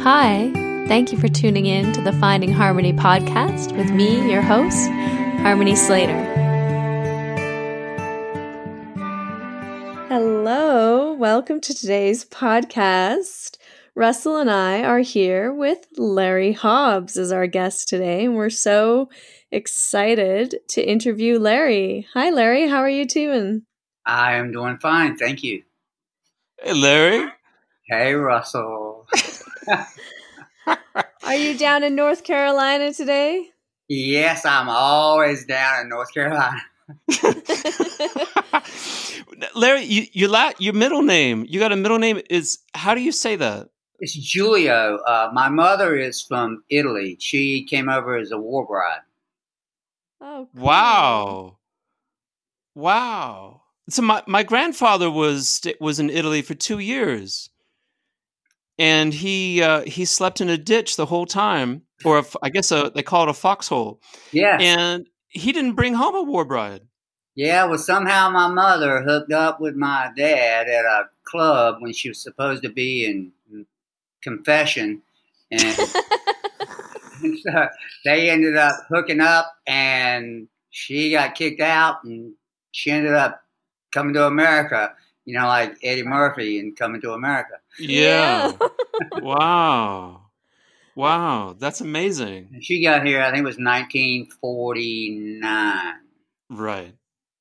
Hi, thank you for tuning in to the Finding Harmony podcast with me, your host, Harmony Slater. Hello, welcome to today's podcast. Russell and I are here with Larry Hobbs as our guest today, and we're so excited to interview Larry. Hi, Larry. How are you doing? I am doing fine, thank you. Hey, Larry. Hey, Russell. Are you down in North Carolina today? yes, I'm always down in North Carolina. Larry, you, you la- your middle name, you got a middle name is how do you say that? It's Giulio. Uh, my mother is from Italy. She came over as a war bride. Oh, cool. Wow. Wow. So my, my grandfather was was in Italy for 2 years. And he uh, he slept in a ditch the whole time or a, I guess a, they call it a foxhole. Yes. And he didn't bring home a war bride. yeah, well, somehow my mother hooked up with my dad at a club when she was supposed to be in confession. And so they ended up hooking up, and she got kicked out, and she ended up coming to America. You know, like Eddie Murphy and coming to America. Yeah. wow. Wow, that's amazing. And she got here, I think it was 1949. Right.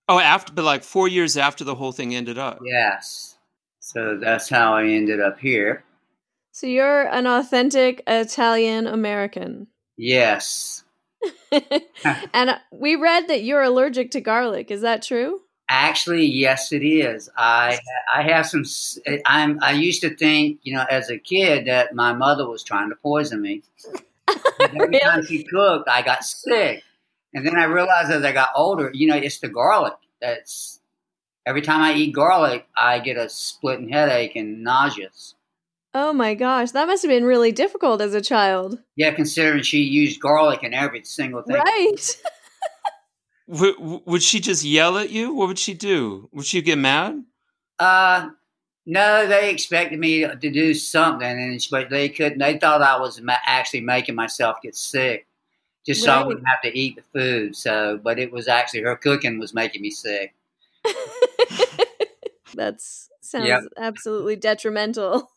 Oh, after, but like four years after the whole thing ended up. Yes. So that's how I ended up here. So you're an authentic Italian American. Yes. and uh, we read that you're allergic to garlic. Is that true? Actually, yes, it is. I I have some. I'm. I used to think, you know, as a kid, that my mother was trying to poison me. Every time she cooked, I got sick, and then I realized as I got older, you know, it's the garlic. That's every time I eat garlic, I get a splitting headache and nauseous. Oh my gosh, that must have been really difficult as a child. Yeah, considering she used garlic in every single thing. Right. W- w- would she just yell at you? What would she do? Would she get mad? Uh, no, they expected me to do something, and but they couldn't. They thought I was ma- actually making myself get sick, just so I wouldn't have to eat the food. So, but it was actually her cooking was making me sick. That's sounds Yep. absolutely detrimental.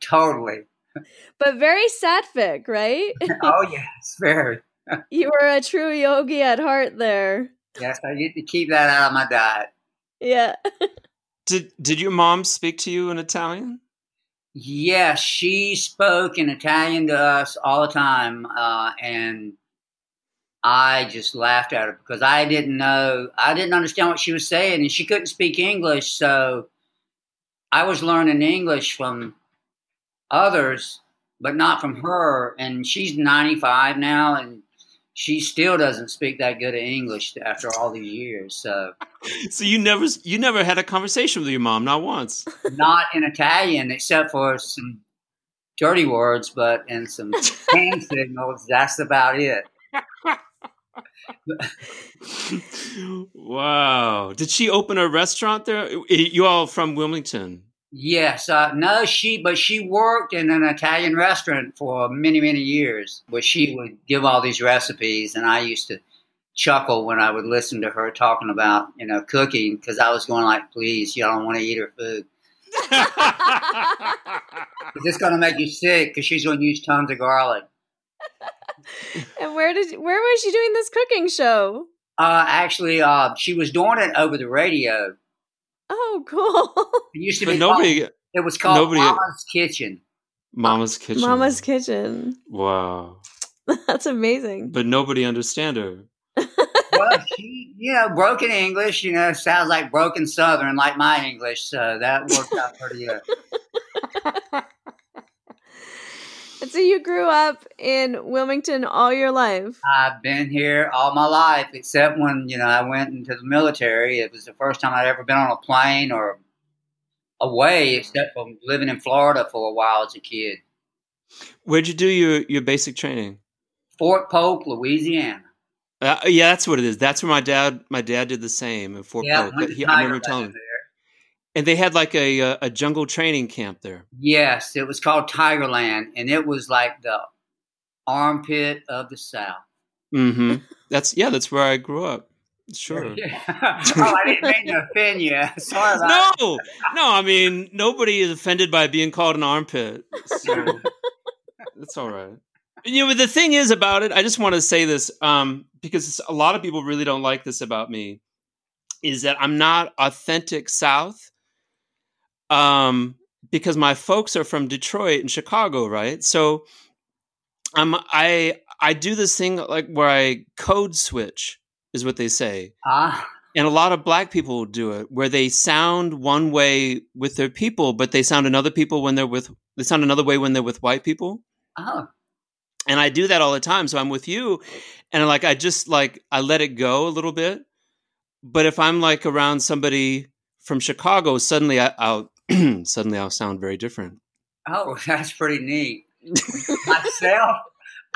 Totally. But very sattvic, right? oh yes, very. You were a true yogi at heart there. Yes, I get to keep that out of my diet. Yeah. Did Did your mom speak to you in Italian? Yes, she spoke in Italian to us all the time, uh, and I just laughed at her because I didn't know, I didn't understand what she was saying, and she couldn't speak English, so I was learning English from others, but not from her. And she's 95 now, and she still doesn't speak that good of English after all these years. So, So you never you never had a conversation with your mom, not once. not in Italian except for some dirty words, but and some hand signals. That's about it. wow. Did she open a restaurant there? You all from Wilmington? Yes, uh, no, she, but she worked in an Italian restaurant for many, many years, where she would give all these recipes, and I used to chuckle when I would listen to her talking about, you know, cooking, because I was going like, please, you don't want to eat her food. Is this going to make you sick? Because she's going to use tons of garlic. and where did where was she doing this cooking show? Uh, actually, uh, she was doing it over the radio. Oh, cool. It used to but be nobody, called, it was called nobody- Mama's Kitchen. Mama's kitchen. Mama's kitchen. Wow. That's amazing. But nobody understand her. well, she, you know, broken English, you know, sounds like broken Southern, like my English. So that worked out pretty good. And so you grew up in Wilmington all your life. I've been here all my life, except when you know I went into the military. It was the first time I'd ever been on a plane or away, except from living in Florida for a while as a kid. Where'd you do your, your basic training? Fort Polk, Louisiana. Uh, yeah, that's what it is. That's where my dad my dad did the same in Fort Yeah, Polk. He, I remember telling Mountain him. And they had like a a, a jungle training camp there. Yes, it was called Tigerland, and it was like the armpit of the South. Mm-hmm. That's yeah. That's where I grew up. Sure. Yeah. oh, I didn't mean to offend you. Sorry about No, no. I mean, nobody is offended by being called an armpit. So that's all right. You know, but the thing is about it. I just want to say this um, because a lot of people really don't like this about me. Is that I'm not authentic South. Um, because my folks are from Detroit and Chicago, right? So I'm I I do this thing like where I code switch is what they say. Ah, And a lot of black people do it where they sound one way with their people, but they sound another people when they're with they sound another way when they're with white people. oh, And I do that all the time. So I'm with you and like I just like I let it go a little bit. But if I'm like around somebody from Chicago, suddenly I, I'll suddenly I'll sound very different. oh, that's pretty neat. Myself,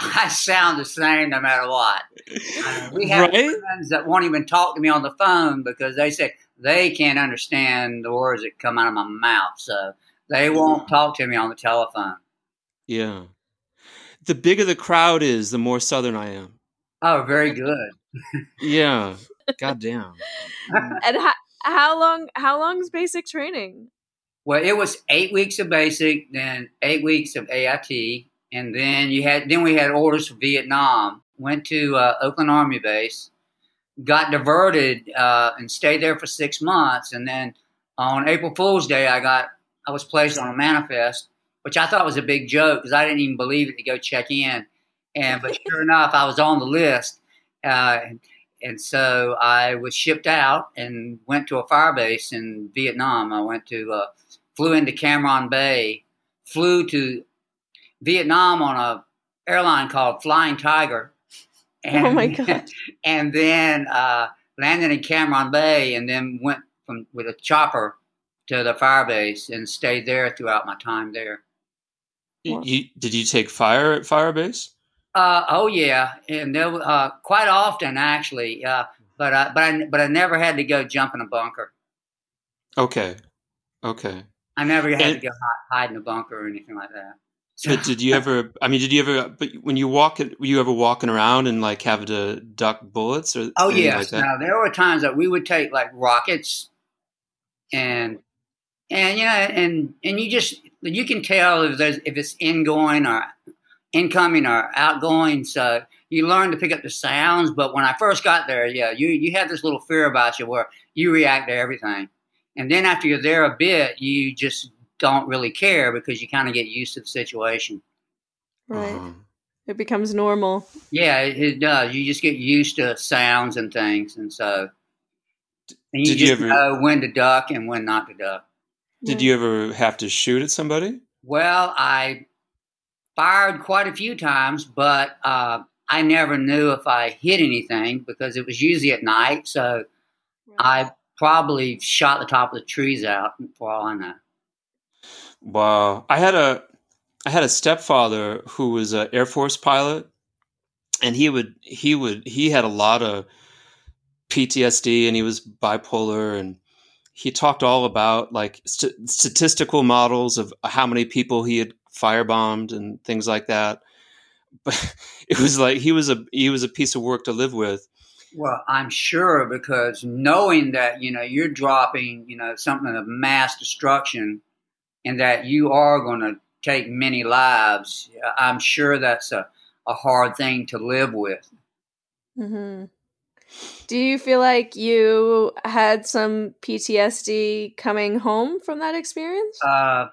I sound the same no matter what. I we have Right? friends that won't even talk to me on the phone because they say they can't understand the words that come out of my mouth, so they won't talk to me on the telephone. Yeah. The bigger the crowd is, the more southern I am. Oh, very good. Yeah. God damn. And how, how long? How long's basic training? Well, it was eight weeks of basic, then eight weeks of AIT, and then you had then we had orders for Vietnam. Went to uh, Oakland Army Base, got diverted uh, and stayed there for six months, and then on April Fool's Day, I got I was placed on a manifest, which I thought was a big joke because I didn't even believe it to go check in, and but sure enough, I was on the list. Uh, and so I was shipped out and went to a fire base in Vietnam. I went to uh, flew into Cam Ranh Bay, flew to Vietnam on a airline called Flying Tiger. Oh my God. And then uh, landed in Cam Ranh Bay, and then went from with a chopper to the fire base and stayed there throughout my time there. You, you, did you take fire at Firebase? Uh, oh yeah, and there uh, quite often actually. Uh, but I, but I, but I never had to go jump in a bunker. Okay. Okay. I never had And- to go hide, hide in a bunker or anything like that. So, But did you ever? I mean, did you ever? But when you walk, were you ever walking around and like having to duck bullets or? oh yes. Like that? now there were times that we would take like rockets, and and you know, and and you just you can tell if there's if it's ingoing or incoming or outgoing. So you learn to pick up the sounds. But when I first got there, yeah, you you have this little fear about you where you react to everything, and then after you're there a bit, you just don't really care because you kind of get used to the situation. Right. Uh-huh. It becomes normal. Yeah, it, it does. You just get used to sounds and things, and so and you Did you ever- know when to duck and when not to duck. Did Yeah. you ever have to shoot at somebody? Well, I fired quite a few times, but uh, I never knew if I hit anything because it was usually at night. So I probably shot the top of the trees out for all I know. Wow. I had a I had a stepfather who was an Air Force pilot and he would he would he had a lot of PTSD and he was bipolar and he talked all about like st- statistical models of how many people he had firebombed and things like that. But it was like he was a he was a piece of work to live with. Well, I'm sure because knowing that you know you're dropping you know something of mass destruction, and that you are going to take many lives, I'm sure that's a, a hard thing to live with. Mm-hmm. Do you feel like you had some PTSD coming home from that experience? Uh,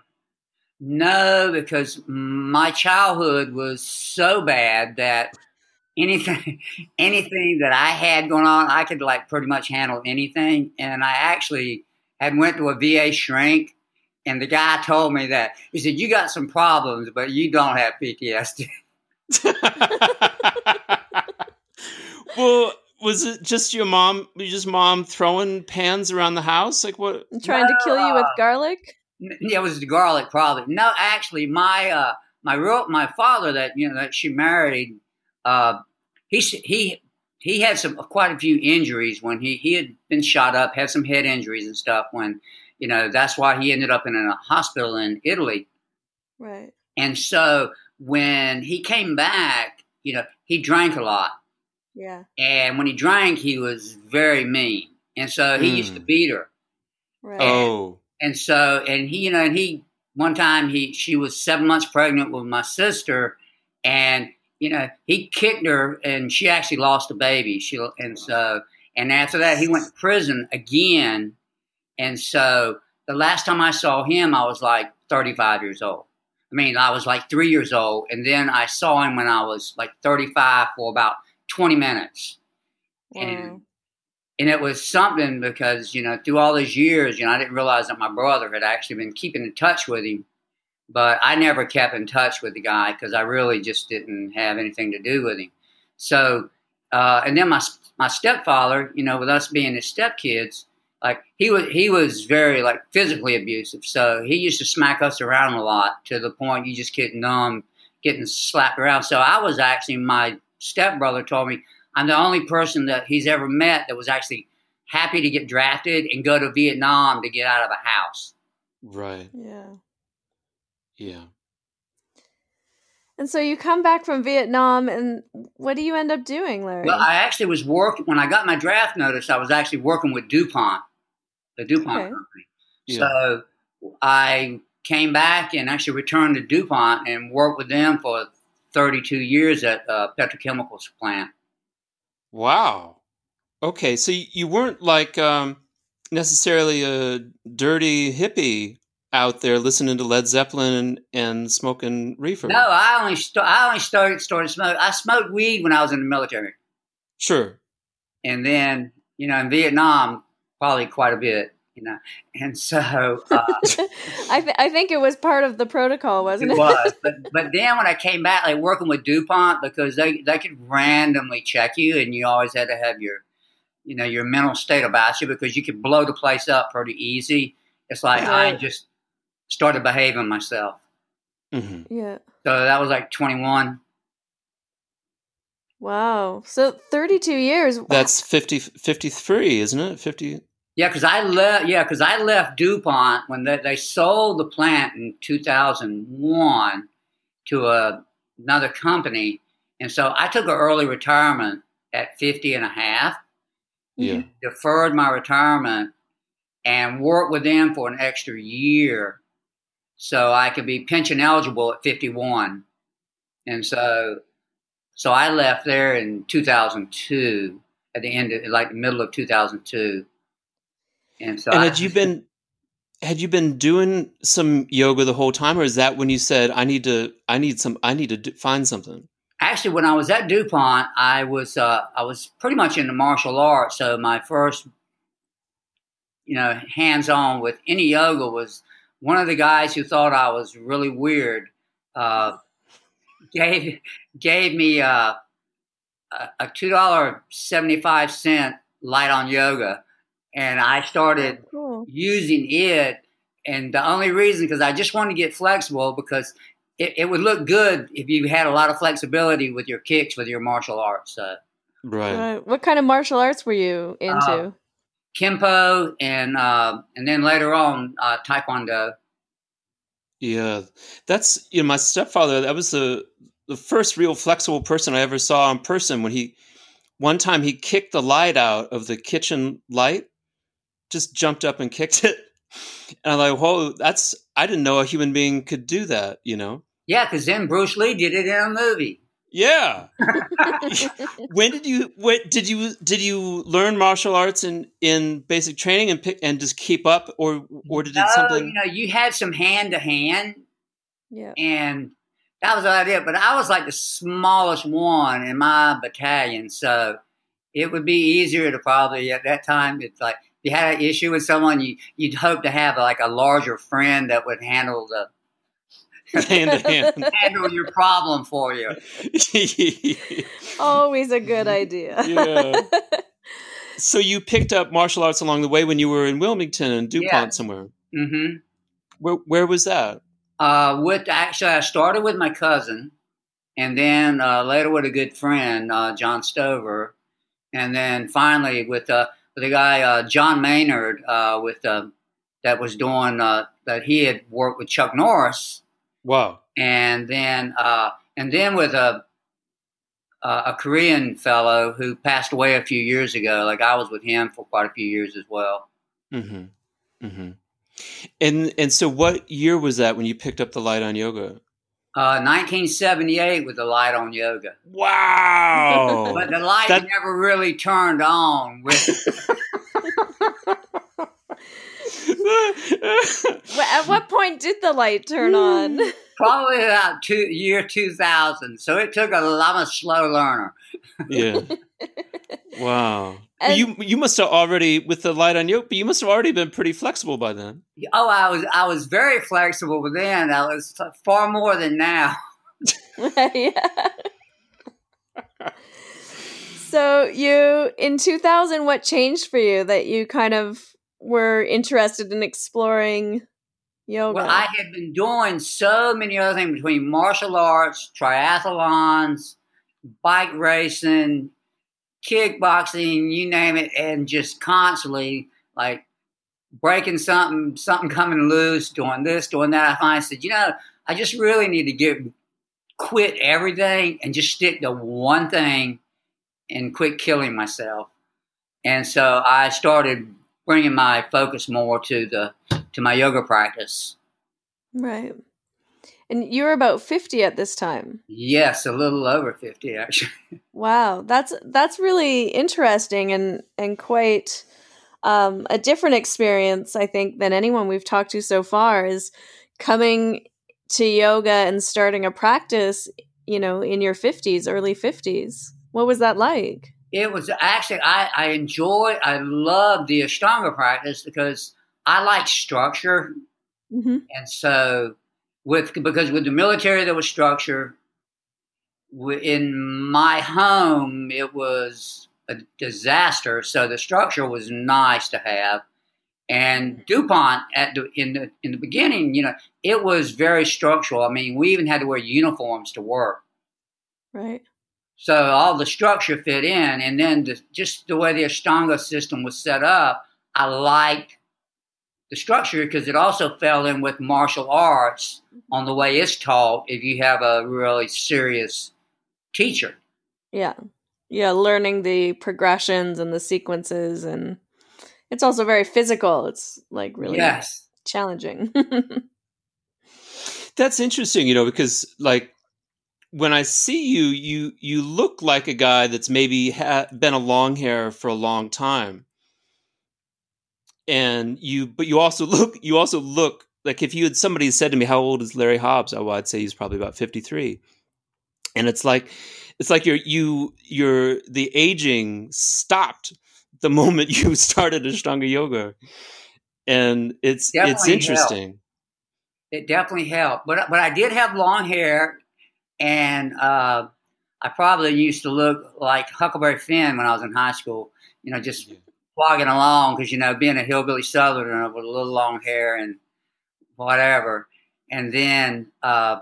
no, because my childhood was so bad that anything anything that I had going on, I could like pretty much handle anything. And I actually had went to a VA shrink, and the guy told me that he said, "You got some problems, but you don't have PTSD." well, was it just your mom? Was just mom throwing pans around the house? Like what? Trying to kill you with garlic? Yeah, it was the garlic probably. No, actually, my uh, my real my father that you know that she married, uh, he he he had some quite a few injuries when he he had been shot up, had some head injuries and stuff when you know, that's why he ended up in a hospital in Italy. Right. And so when he came back, you know, he drank a lot. Yeah. And when he drank, he was very mean. And so he used to Mm. beat her. Right. Oh. And so, and he, you know, and he, one time he, she was seven months pregnant with my sister and, you know, he kicked her and she actually lost a baby. She, and so, and after that he went to prison again. And so the last time I saw him, I was like 35 years old. I mean, I was like three years old. And then I saw him when I was like 35 for about 20 minutes. Wow. And and it was something because you know through all those years you know i didn't realize that my brother had actually been keeping in touch with him but i never kept in touch with the guy because i really just didn't have anything to do with him so uh, and then my my stepfather you know with us being his stepkids like he was he was very like physically abusive so he used to smack us around a lot to the point you just get numb getting slapped around so i was actually my stepbrother told me I'm the only person that he's ever met that was actually happy to get drafted and go to Vietnam to get out of a house. Right. Yeah. Yeah. And so you come back from Vietnam, and what do you end up doing, Larry? Well, I actually was working when I got my draft notice. I was actually working with DuPont, the DuPont Okay. company. Yeah. So I came back and actually returned to DuPont and worked with them for 32 years at a petrochemicals plant. Wow. Okay, so you weren't like um, necessarily a dirty hippie out there listening to Led Zeppelin and, and smoking reefer. No, I only st- I only started started smoking. I smoked weed when I was in the military, Sure. and then you know in Vietnam probably quite a bit. You know, and so uh, I, th- I think it was part of the protocol, wasn't it? it was. But but then when I came back, like working with Dupont, because they they could randomly check you, and you always had to have your you know your mental state about you because you could blow the place up pretty easy. It's like I just started behaving myself. hmm yeah. So that was like twenty one. Wow. So 32 years. That's 50, 53, isn't it? 50. Yeah, because I left. Yeah, because I left Dupont when they, they sold the plant in two thousand one to a, another company, and so I took an early retirement at 50 and a half. Yeah. deferred my retirement and worked with them for an extra year so I could be pension eligible at 51. And so so I left there in 2002 at the end of like the middle of 2002. And so and I- had you been had you been doing some yoga the whole time or is that when you said i need to i need some i need to do, find something actually when I was at DuPont, I was uh, I was pretty much into martial arts. So my first, you know, hands on with any yoga was one of the guys who thought I was really weird. Uh, gave gave me uh, a, a two dollar seventy five cent light on yoga, and I started Cool. using it. And the only reason, because I just wanted to get flexible, because it, it would look good if you had a lot of flexibility with your kicks with your martial arts. So right Right. What kind of martial arts were you into? Uh, Kempo and uh, and then later on uh, Taekwondo. yeah that's you know my stepfather that was the the first real flexible person i ever saw in person when he one time he kicked the light out of the kitchen light just jumped up and kicked it and i'm like whoa that's i didn't know a human being could do that you know Yeah, because then Bruce Lee did it in a movie. Yeah when did you what did you did you learn martial arts in in basic training and pick and just keep up or or did it No, something you know, you had some hand to hand, yeah. and that was about it. But I was like the smallest one in my battalion, so it would be easier to probably at that time. It's like if you had an issue with someone, you you'd hope to have like a larger friend that would handle the hand to hand handle your problem for you. Always a good idea. Yeah. so you picked up martial arts along the way when you were in Wilmington and DuPont Yeah. somewhere. hmm Where where was that? Uh, with actually, I started with my cousin, and then uh, later with a good friend, uh, John Stover, and then finally with uh, with a guy uh, John Maynard uh, with uh, that was doing uh, that he had worked with Chuck Norris. Wow. And then uh, and then with a a Korean fellow who passed away a few years ago. Like I was with him for quite a few years as well. Mm-hmm. Mm-hmm. And and so, what year was that when you picked up the light on yoga? Uh, 1978 with the light on yoga. Wow! but the light that... never really turned on. With At what point did the light turn on? Hmm. Probably about two, year 2000. So it took a lot of slow learner. yeah. Wow. And you you must have already with the light on you, but you must have already been pretty flexible by then. Oh, I was I was very flexible then. I was far more than now. yeah. so you in 2000 what changed for you that you kind of were interested in exploring yoga? Well, I had been doing so many other things between martial arts, triathlons, bike racing, kickboxing, you name it, and just constantly like breaking something, something coming loose, doing this, doing that. I finally said, you know, I just really need to get quit everything and just stick to one thing and quit killing myself. And so I started bringing my focus more to the to my yoga practice. Right. And you were about 50 at this time. Yes, a little over 50 actually. Wow, that's that's really interesting and and quite um, a different experience I think than anyone we've talked to so far is coming to yoga and starting a practice, you know, in your 50s, early 50s. What was that like? It was actually I, I enjoy I love the Ashtanga practice because I like structure, mm-hmm. and so with because with the military there was structure. In my home, it was a disaster, so the structure was nice to have. And Dupont at the, in the in the beginning, you know, it was very structural. I mean, we even had to wear uniforms to work. Right. So all the structure fit in, and then the, just the way the Ashtanga system was set up, I liked the structure because it also fell in with martial arts on the way it's taught. If you have a really serious teacher, yeah, yeah, learning the progressions and the sequences, and it's also very physical. It's like really yes. challenging. That's interesting, you know, because like when I see you, you you look like a guy that's maybe ha- been a long hair for a long time, and you, but you also look you also look like if you had somebody said to me, "How old is Larry Hobbs?" Oh, I'd say he's probably about fifty three, and it's like it's like you're you you're the aging stopped the moment you started Ashtanga yoga, and it's definitely it's interesting. Helped. It definitely helped, but but I did have long hair and uh, I probably used to look like Huckleberry Finn when I was in high school. You know, just plogging along because you know being a hillbilly Southerner with a little long hair and whatever. And then uh,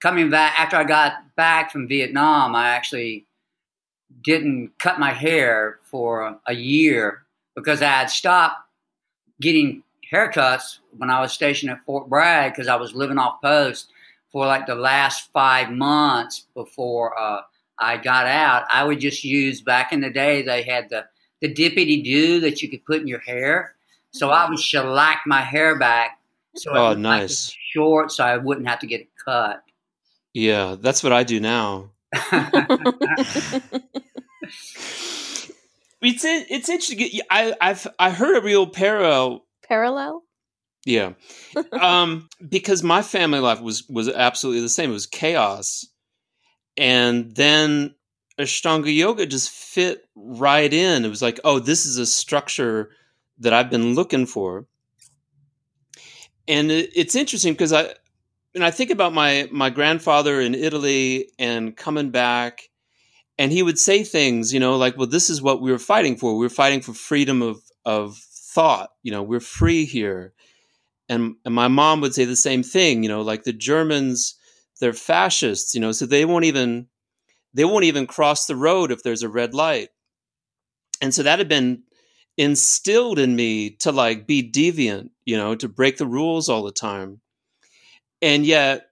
coming back after I got back from Vietnam, I actually didn't cut my hair for a year because I had stopped getting haircuts when I was stationed at Fort Bragg because I was living off post for like the last five months before uh, I got out, I would just use back in the day they had the the dippity do that you could put in your hair. So I would shellac my hair back so oh, nice like short, so I wouldn't have to get it cut. Yeah, that's what I do now. it's it's interesting. I I've I heard a real parallel parallel yeah. um, because my family life was was absolutely the same. It was chaos. And then Ashtanga yoga just fit right in. It was like, oh, this is a structure that I've been looking for. And it, it's interesting because I and I think about my my grandfather in Italy and coming back and he would say things, you know, like, well, this is what we were fighting for. We were fighting for freedom of of thought. You know, we're free here and and my mom would say the same thing you know like the germans they're fascists you know so they won't even they won't even cross the road if there's a red light and so that had been instilled in me to like be deviant, you know, to break the rules all the time. And yet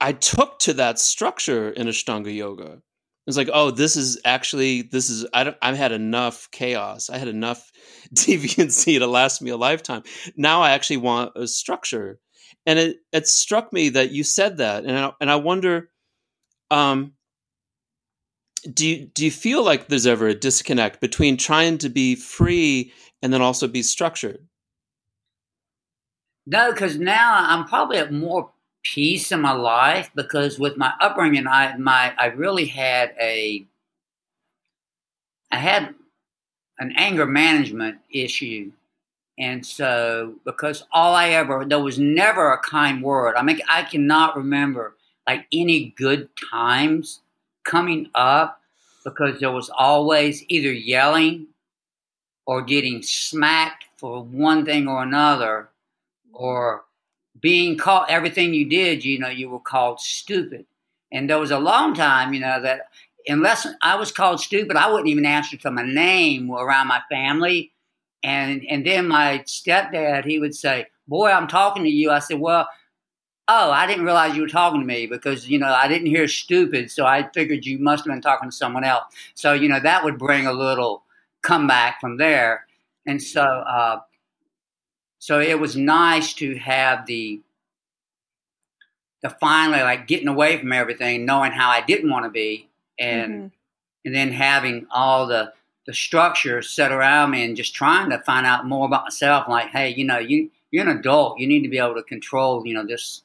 I took to that structure in Ashtanga yoga. It's like, oh, this is actually this is I don't I've had enough chaos. I had enough deviancy to last me a lifetime. Now I actually want a structure. And it it struck me that you said that and I, and I wonder um do you, do you feel like there's ever a disconnect between trying to be free and then also be structured? No, because now I'm probably at more peace in my life because with my upbringing, I my I really had a I had an anger management issue. And so, because all I ever, there was never a kind word. I mean, I cannot remember like any good times coming up because there was always either yelling or getting smacked for one thing or another or being called everything you did, you know, you were called stupid. And there was a long time, you know, that unless I was called stupid, I wouldn't even answer to my name around my family. And and then my stepdad, he would say, "Boy, I'm talking to you." I said, "Well, oh, I didn't realize you were talking to me because you know I didn't hear stupid, so I figured you must have been talking to someone else." So you know that would bring a little comeback from there. And so uh, so it was nice to have the the finally like getting away from everything, knowing how I didn't want to be, and mm-hmm. and then having all the the structure set around me and just trying to find out more about myself. Like, hey, you know, you you're an adult. You need to be able to control, you know, this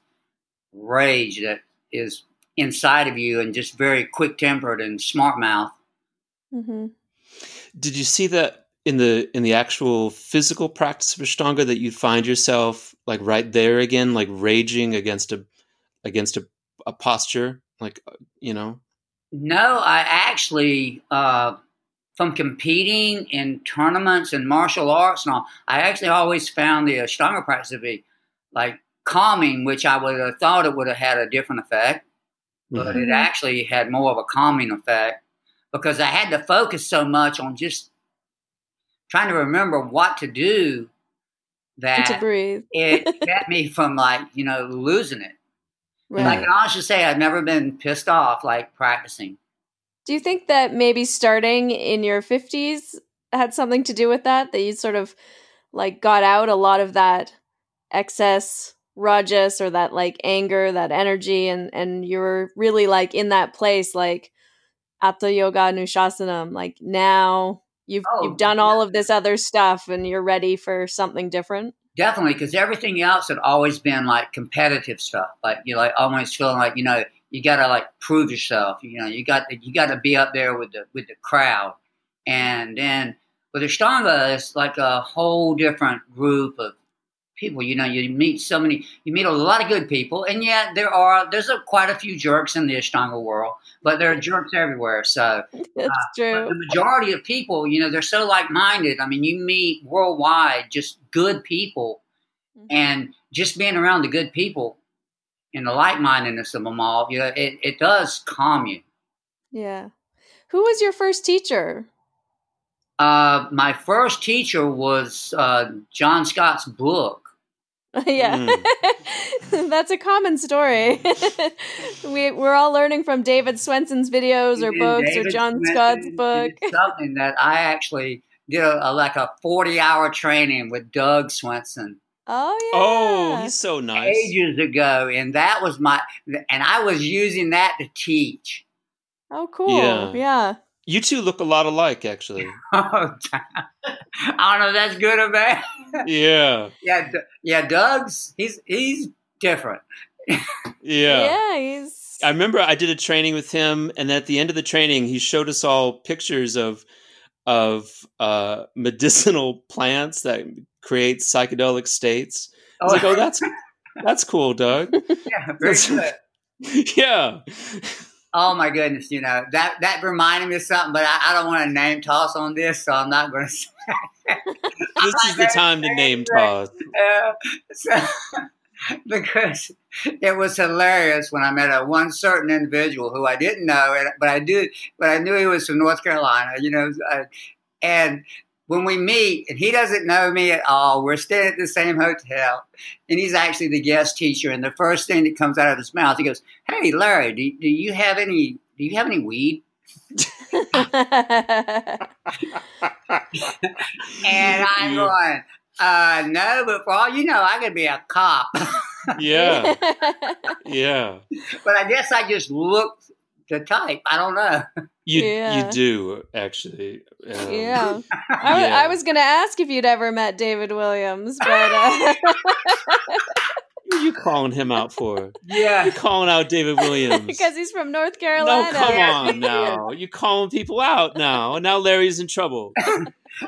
rage that is inside of you and just very quick tempered and smart mouth. Mm-hmm. Did you see that in the in the actual physical practice of Ashtanga that you find yourself like right there again, like raging against a against a, a posture, like uh, you know? No, I actually uh, from competing in tournaments and martial arts and all, I actually always found the Ashtanga practice to be like calming, which I would have thought it would have had a different effect, but mm-hmm. it actually had more of a calming effect because I had to focus so much on just trying to remember what to do that to breathe. it kept me from like you know losing it. Right. And I can honestly say I've never been pissed off like practicing. Do you think that maybe starting in your fifties had something to do with that? That you sort of like got out a lot of that excess rajas or that like anger, that energy, and and you were really like in that place, like Atha Yoga Anushasanam. Like now you've oh, you've done all of this other stuff and you're ready for something different definitely because everything else had always been like competitive stuff. Like you know like almost feeling like you know you gotta like prove yourself you know you got you got to be up there with the with the crowd. And then with the ashtanga it's like a whole different group of people. You know, you meet so many, you meet a lot of good people, and yet there are there's a, quite a few jerks in the Ashtanga world, but there are jerks everywhere. So that's uh, true. the majority of people, you know, they're so like minded. I mean, you meet worldwide just good people, mm-hmm. and just being around the good people and the like mindedness of them all, you know, it, it does calm you. Yeah. Who was your first teacher? Uh, my first teacher was uh, John Scott's book. yeah, mm. that's a common story. we we're all learning from David Swenson's videos or books David or John Swenson Scott's book. something that I actually did a, a, like a forty hour training with Doug Swenson. Oh yeah. Oh, he's so nice. Ages ago, and that was my and I was using that to teach. Oh, cool. Yeah. yeah. You two look a lot alike, actually. I don't know if that's good or bad. Yeah. yeah, yeah. Doug's he's he's different. yeah. Yeah, he's. I remember I did a training with him, and at the end of the training, he showed us all pictures of of uh, medicinal plants that create psychedelic states. I was oh. like, "Oh, that's that's cool, Doug." Yeah, very good. yeah. Oh my goodness, you know that that reminded me of something, but I, I don't want to name toss on this, so I'm not going to. say This is the time to name toss. Uh, so, because it was hilarious when I met a one certain individual who I didn't know, but I did, but I knew he was from North Carolina. You know, uh, And when we meet, and he doesn't know me at all, we're staying at the same hotel, and he's actually the guest teacher. And the first thing that comes out of his mouth, he goes, "Hey, Larry, do, do you have any? Do you have any weed?" and I'm going, uh, no, but for all you know, I could be a cop. yeah. Yeah. But I guess I just looked the type. I don't know. You Yeah. you do actually. Um, yeah. I, Yeah. I was going to ask if you'd ever met David Williams, but uh, you calling him out for? Yeah. You calling out David Williams? because he's from North Carolina. no, Carolina. come Yeah. on now. You're calling people out now, and now Larry's in trouble.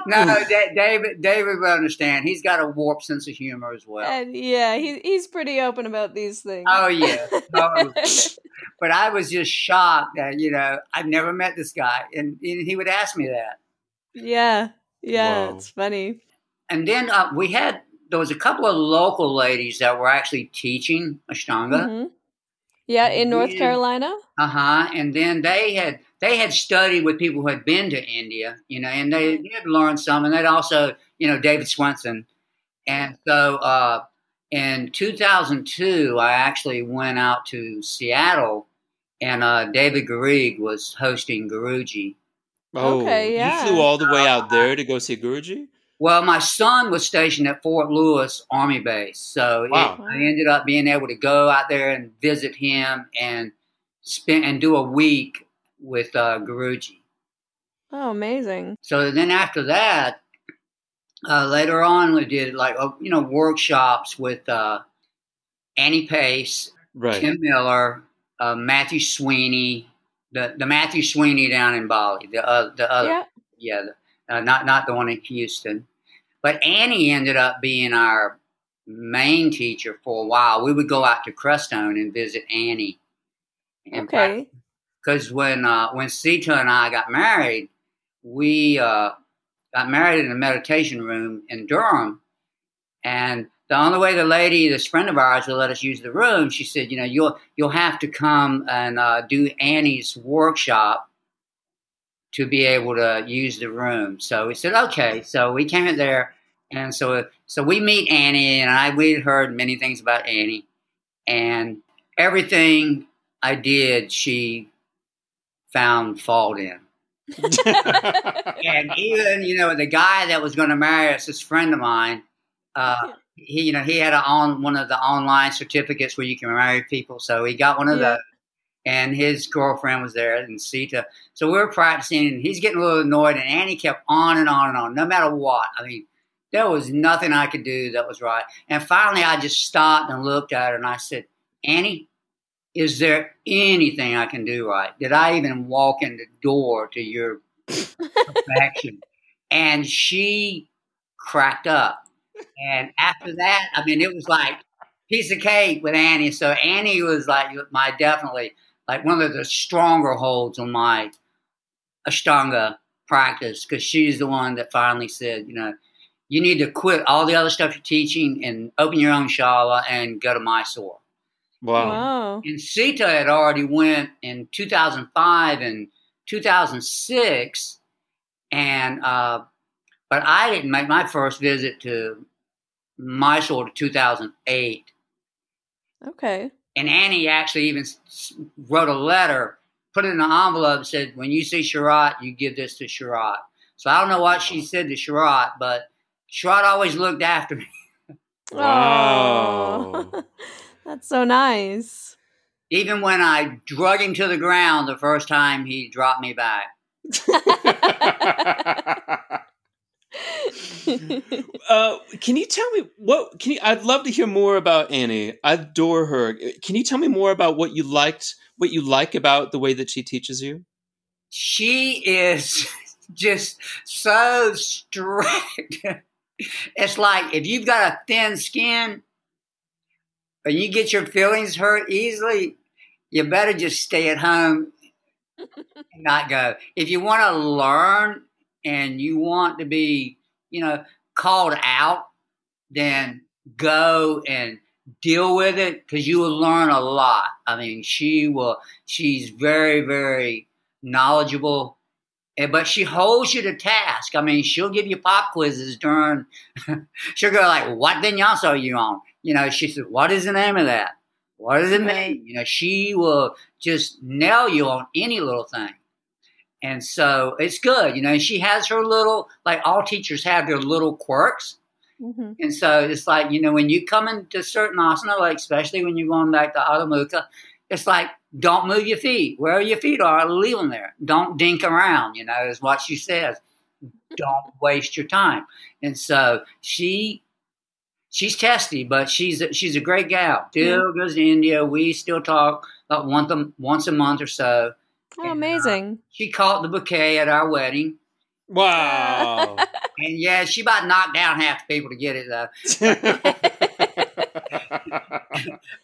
No, Da- David. David will understand. He's got a warped sense of humor as well. And yeah, he, he's pretty open about these things. Oh yeah. Oh, but I was just shocked that you know I've never met this guy, and, and he would ask me that. yeah. Yeah, Wow. it's funny. And then uh, we had there was a couple of local ladies that were actually teaching Ashtanga. Mhm. Yeah, in North Yeah. Carolina. Uh huh. And then they had they had studied with people who had been to India, you know, and they Mm-hmm. did learn some, and they'd also, you know, David Swenson. And so uh, in 2002, I actually went out to Seattle, and uh, David Garrigues was hosting Guruji. Oh, Okay, yeah. You flew all the way out there to go see Guruji? Well, my son was stationed at Fort Lewis Army Base, so it- I ended up being able to go out there and visit him and spend and do a week with uh, Guruji. Oh, amazing. So then after that, uh, later on we did like uh, you know workshops with uh, Annie Pace, Right. Tim Miller, uh, Matthew Sweeney, the the Matthew Sweeney down in Bali, the uh, the other yeah. yeah, the, uh, not not the one in Houston. But Annie ended up being our main teacher for a while. We would go out to Crestone and visit Annie. Okay. Because when uh, when Sita and I got married, we uh, got married in a meditation room in Durham, and the only way the lady, this friend of ours, will let us use the room, she said, you know, you'll you'll have to come and uh, do Annie's workshop to be able to use the room. So we said, okay. So we came in there, and so so we meet Annie, and I we'd heard many things about Annie, and everything I did, she found fault in. And even you know the guy that was going to marry us, this friend of mine, uh, he you know he had a, on one of the online certificates where you can marry people, so he got one of Yeah. those. And his girlfriend was there, and Sita. So we were practicing, and he's getting a little annoyed. And Annie kept on and on and on, no matter what. I mean, there was nothing I could do that was right. And finally, I just stopped and looked at her, and I said, "Annie, is there anything I can do right? Did I even walk in the door to your perfection. And she cracked up. And after that, I mean, it was like piece of cake with Annie. So Annie was like my definitely like one of the stronger holds on my Ashtanga practice because she's the one that finally said, you know, you need to quit all the other stuff you're teaching and open your own shala and go to Mysore. wow. Wow. And Sita had already went in 2005 and 2006, and uh, but I didn't make my first visit to Mysore to 2008. Okay. And Annie actually even wrote a letter, put it in an envelope, and said, "When you see Sharath, you give this to Sharath." So I don't know what she said to Sharath, but Sharath always looked after me. Oh. Wow. That's so nice. Even when I drug him to the ground the first time, he dropped me back. uh, can you tell me what? Can you? I'd love to hear more about Annie. I adore her. Can you tell me more about what you liked? What you like about the way that she teaches you? she is just so strict. it's like if you've got a thin skin and you get your feelings hurt easily, you better just stay at home and not go. If you want to learn and you want to be, you know, called out, then go and deal with it because you will learn a lot. I mean, she will, she's very, very knowledgeable And, but she holds you to task. I mean, she'll give you pop quizzes during. she'll go like, "What vinyasa are you on?" You know, she said, "What is the name of that? What does it mean?" You know, she will just nail you on any little thing. And so it's good, you know. And She has her little, like all teachers have their little quirks. Mm-hmm. And so it's like, you know, when you come into certain asana, like especially when you're going back to Adho Mukha, it's like, don't move your feet. Where your feet are, leave them there. Don't dink around, you know, is what she says. don't waste your time. And so she she's testy, but she's a, she's a great gal. Still mm-hmm. goes to India. We still talk about once a, once a month or so. Oh, uh, amazing! She caught the bouquet at our wedding. Wow! and yeah, she about knocked down half the people to get it though.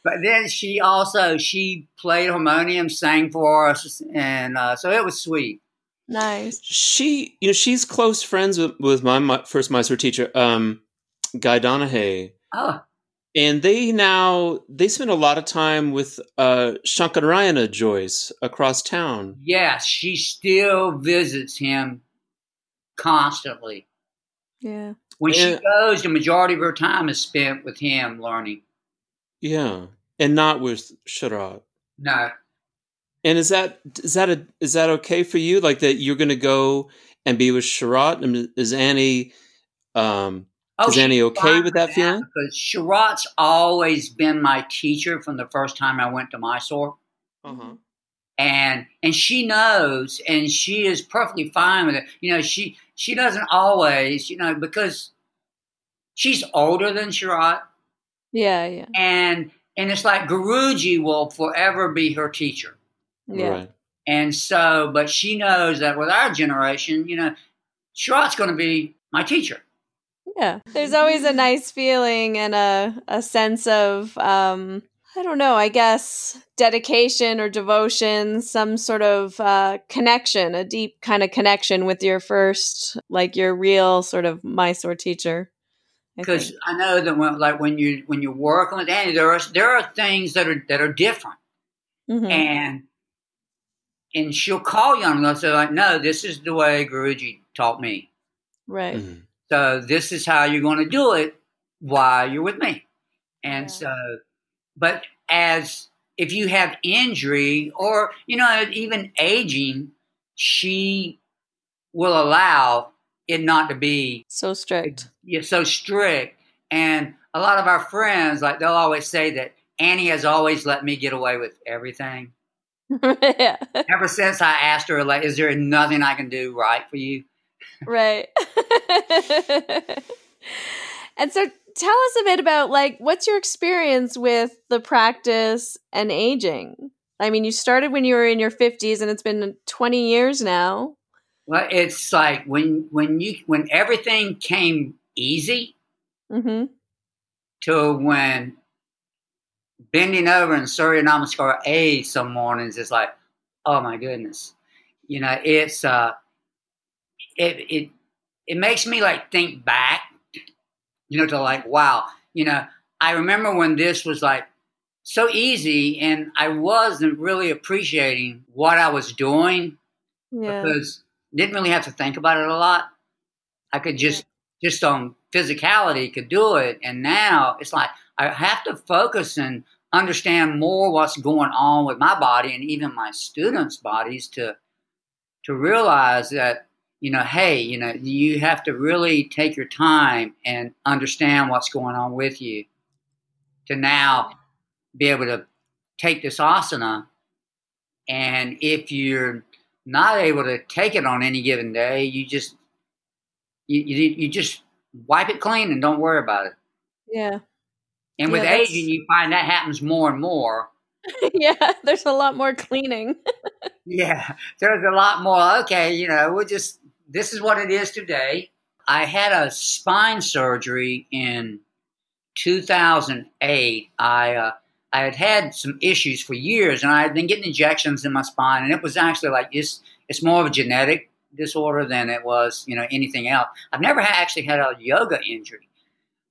but then she also she played harmonium, sang for us, and uh, so it was sweet. Nice. She, you know, she's close friends with, with my, my first Mysore teacher, um, Guy Donahue. Oh. And they now they spend a lot of time with uh, Shankaranarayana Jois across town. Yes, she still visits him constantly. Yeah. When she goes, the majority of her time is spent with him learning. Yeah, and not with Sharath. No. And is that is that a is that okay for you? Like that you're going to go and be with Sharath? And is Annie um, Oh, Is Annie okay with that, that feeling? Because Sharath's always been my teacher from the first time I went to Mysore. Uh-huh. And and she knows, and she is perfectly fine with it. You know, she she doesn't always, you know, because she's older than Sharath. Yeah, yeah. And and it's like Guruji will forever be her teacher. Yeah. Right. And so, but she knows that with our generation, you know, Sharath's going to be my teacher. Yeah. There's always a nice feeling and a, a sense of, um, I don't know, I guess dedication or devotion, some sort of uh, connection, a deep kind of connection with your first, like your real sort of Mysore teacher. Because I, I, know that when, like when you when you're working with Annie, there are there are things that are that are different, mm-hmm. and and she'll call you on them. Say like, no, this is the way Guruji taught me. Right. Mm-hmm. So this is how you're going to do it while you're with me. And yeah. so, but as if you have injury or, you know, even aging, she will allow it not to be so strict. Yeah, so strict. And a lot of our friends, like they'll always say that Annie has always let me get away with everything. yeah. Ever since I asked her, like, is there nothing I can do right for you? Right. and so tell us a bit about like what's your experience with the practice and aging? I mean, you started when you were in your 50s and it's been 20 years now. Well, it's like when when you when everything came easy mm-hmm. to when bending over and Surya Namaskar A some mornings is like, oh my goodness. You know, it's uh it it it makes me like think back, you know, to like wow, you know, I remember when this was like so easy, and I wasn't really appreciating what I was doing yeah. because didn't really have to think about it a lot. I could just yeah. just on physicality could do it, and now it's like I have to focus and understand more what's going on with my body and even my students' bodies to to realize that you know, hey, you know, you have to really take your time and understand what's going on with you to now be able to take this asana. And if you're not able to take it on any given day, you just you, you, you just wipe it clean and don't worry about it. Yeah. And with yeah, aging, you find that happens more and more. yeah, there's a lot more cleaning. yeah, there's a lot more. Okay, you know, we'll just this is what it is today. I had a spine surgery in 2008. I uh, I had had some issues for years, and I had been getting injections in my spine, and it was actually like it's it's more of a genetic disorder than it was you know anything else. I've never ha- actually had a yoga injury,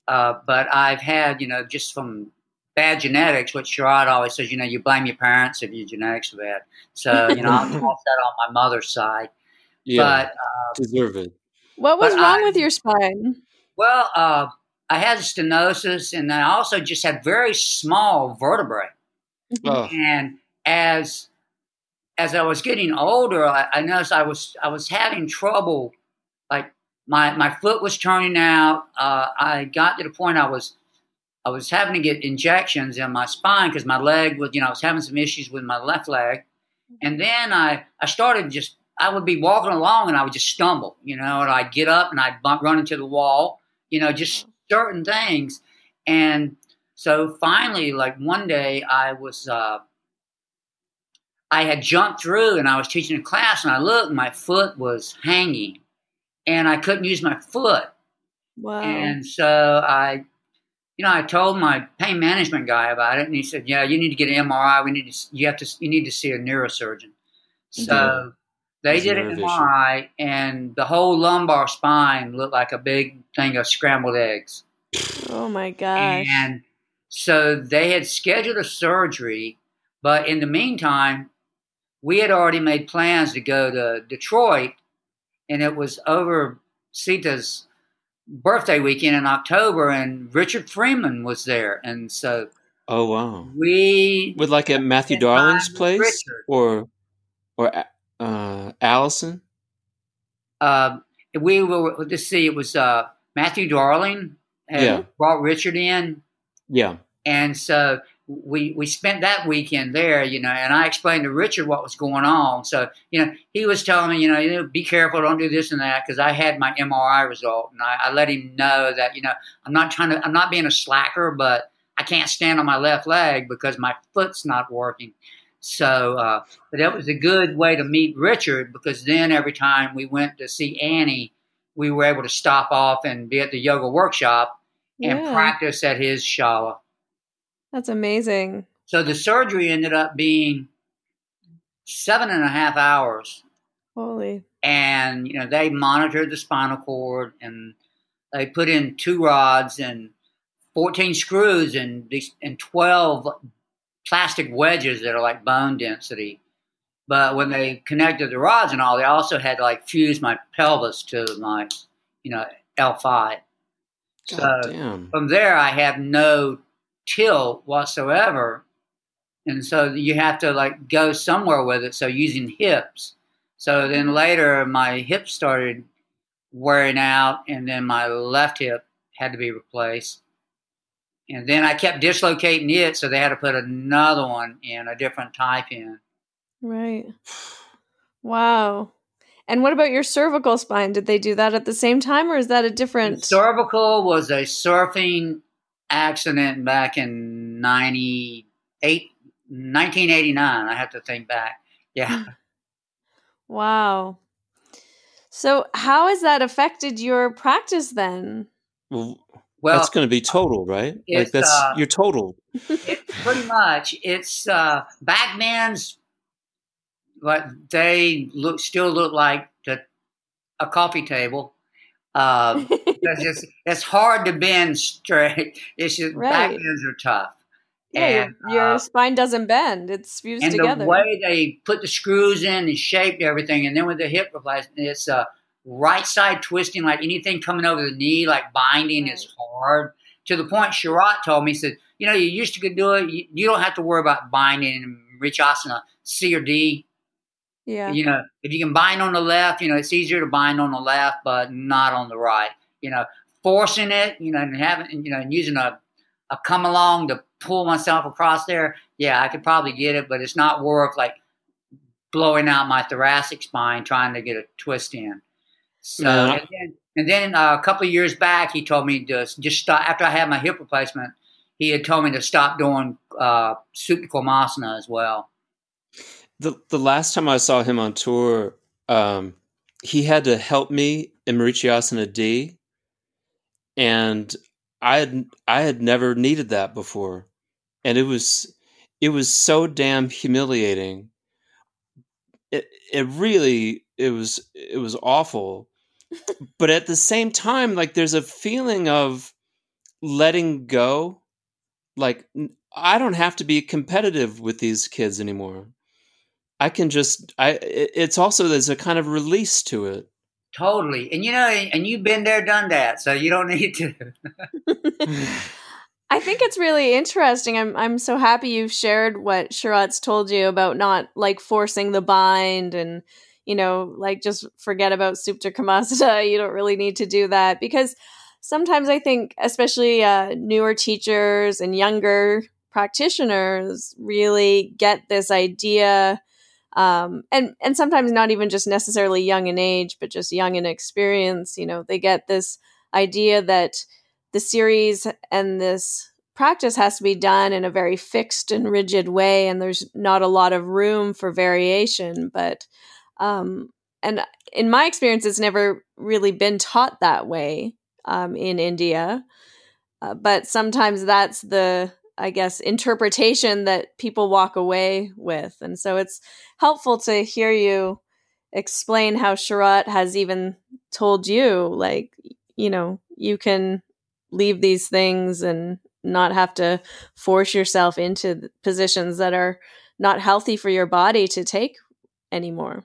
uh, but I've had you know just from bad genetics, which Sharath always says, you know, you blame your parents if your genetics are bad. So, you know, I'll toss that on my mother's side. Yeah, but uh, deserve it. What was wrong I, with your spine? Well, uh, I had stenosis, and I also just had very small vertebrae. Oh. And as as I was getting older, I, I, noticed I was I was having trouble. Like my my foot was turning out. Uh, I got to the point I was I was having to get injections in my spine because my leg was you know I was having some issues with my left leg, and then I I started just I would be walking along and I would just stumble, you know, and I'd get up and I'd bump, run into the wall, you know, just certain things. And so finally, like one day, I was, uh, I had jumped through and I was teaching a class and I looked, my foot was hanging and I couldn't use my foot. Wow. And so I, you know, I told my pain management guy about it and he said, yeah, you need to get an MRI. We need to, you have to, you need to see a neurosurgeon. So mm-hmm. They did an MRI and the whole lumbar spine looked like a big thing of scrambled eggs. Oh my gosh. And so they had scheduled a surgery, but in the meantime, we had already made plans to go to Detroit, and it was over Sita's birthday weekend in October, and Richard Freeman was there, and so. Oh wow! We with like at Matthew Darling's place, Richard. or or uh, Allison. Uh, we were. Let's see. It was uh, Matthew Darling had yeah. brought Richard in. Yeah. And so we we spent that weekend there, you know, and I explained to Richard what was going on. So, you know, he was telling me, you know, you know be careful, don't do this and that, because I had my MRI result, and I, I, let him know that, you know, I'm not trying to, I'm not being a slacker, but I can't stand on my left leg because my foot's not working. So, uh, but that was a good way to meet Richard because then every time we went to see Annie, we were able to stop off and be at the yoga workshop and yeah. practice at his shala. That's amazing. So the surgery ended up being seven and a half hours. Holy. And, you know, they monitored the spinal cord and they put in two rods and 14 screws and, and 12 plastic wedges that are like bone density. But when they connected the rods and all, they also had to like fuse my pelvis to my, you know, L5. God so damn. from there, I have no tilt whatsoever. And so you have to like go somewhere with it. So using hips. So then later, my hip started wearing out, and then my left hip had to be replaced. And then I kept dislocating it, so they had to put another one in, a different type in. Right. Wow. And what about your cervical spine? Did they do that at the same time, or is that a different? The cervical was a surfing accident back in 98, 1989. I have to think back. Yeah. Hmm. wow. So, how has that affected your practice then? Well, well that's going to be total, right? Like that's uh, your total. It, pretty much. It's uh, back bends but they look still look like the, a coffee table. Uh, it's, it's hard to bend straight. It's just right. back are tough. Yeah, and, your, uh, spine doesn't bend; it's fused and together. the way they put the screws in and shaped everything, and then with the hip replacement, it's a uh, right side twisting, like anything coming over the knee, like binding right. is hard. To the point, Sharath told me, he said, "You know, you used to could do it. You, you don't have to worry about binding in Marichyasana C or D yeah. You know, if you can bind on the left, you know, it's easier to bind on the left, but not on the right. You know, forcing it, you know, and having, you know, and using a, a come along to pull myself across there, yeah, I could probably get it, but it's not worth like blowing out my thoracic spine trying to get a twist in. So, and then, and then uh, a couple of years back, he told me to just stop after I had my hip replacement. He had told me to stop doing uh, Supta Kurmasana as well the the last time I saw him on tour, um, he had to help me in Marichyasana D, and I had I had never needed that before, and it was it was so damn humiliating. It it really it was it was awful, but at the same time, like there's a feeling of letting go, like I don't have to be competitive with these kids anymore I can just I it's also there's a kind of release to it. Totally. And you know, and you've been there, done that, so you don't need to. I think it's really interesting. I'm I'm so happy you've shared what Sharath's told you about not like forcing the bind and you know, like just forget about Supta Kurmasana. You don't really need to do that because sometimes I think, especially uh, newer teachers and younger practitioners, really get this idea um, and and sometimes not even just necessarily young in age, but just young in experience. You know, they get this idea that the series and this practice has to be done in a very fixed and rigid way, and there's not a lot of room for variation. But um, and in my experience, it's never really been taught that way um, in India. Uh, but sometimes that's the I guess, interpretation that people walk away with. And so it's helpful to hear you explain how Sharath has even told you, like, you know, you can leave these things and not have to force yourself into positions that are not healthy for your body to take anymore.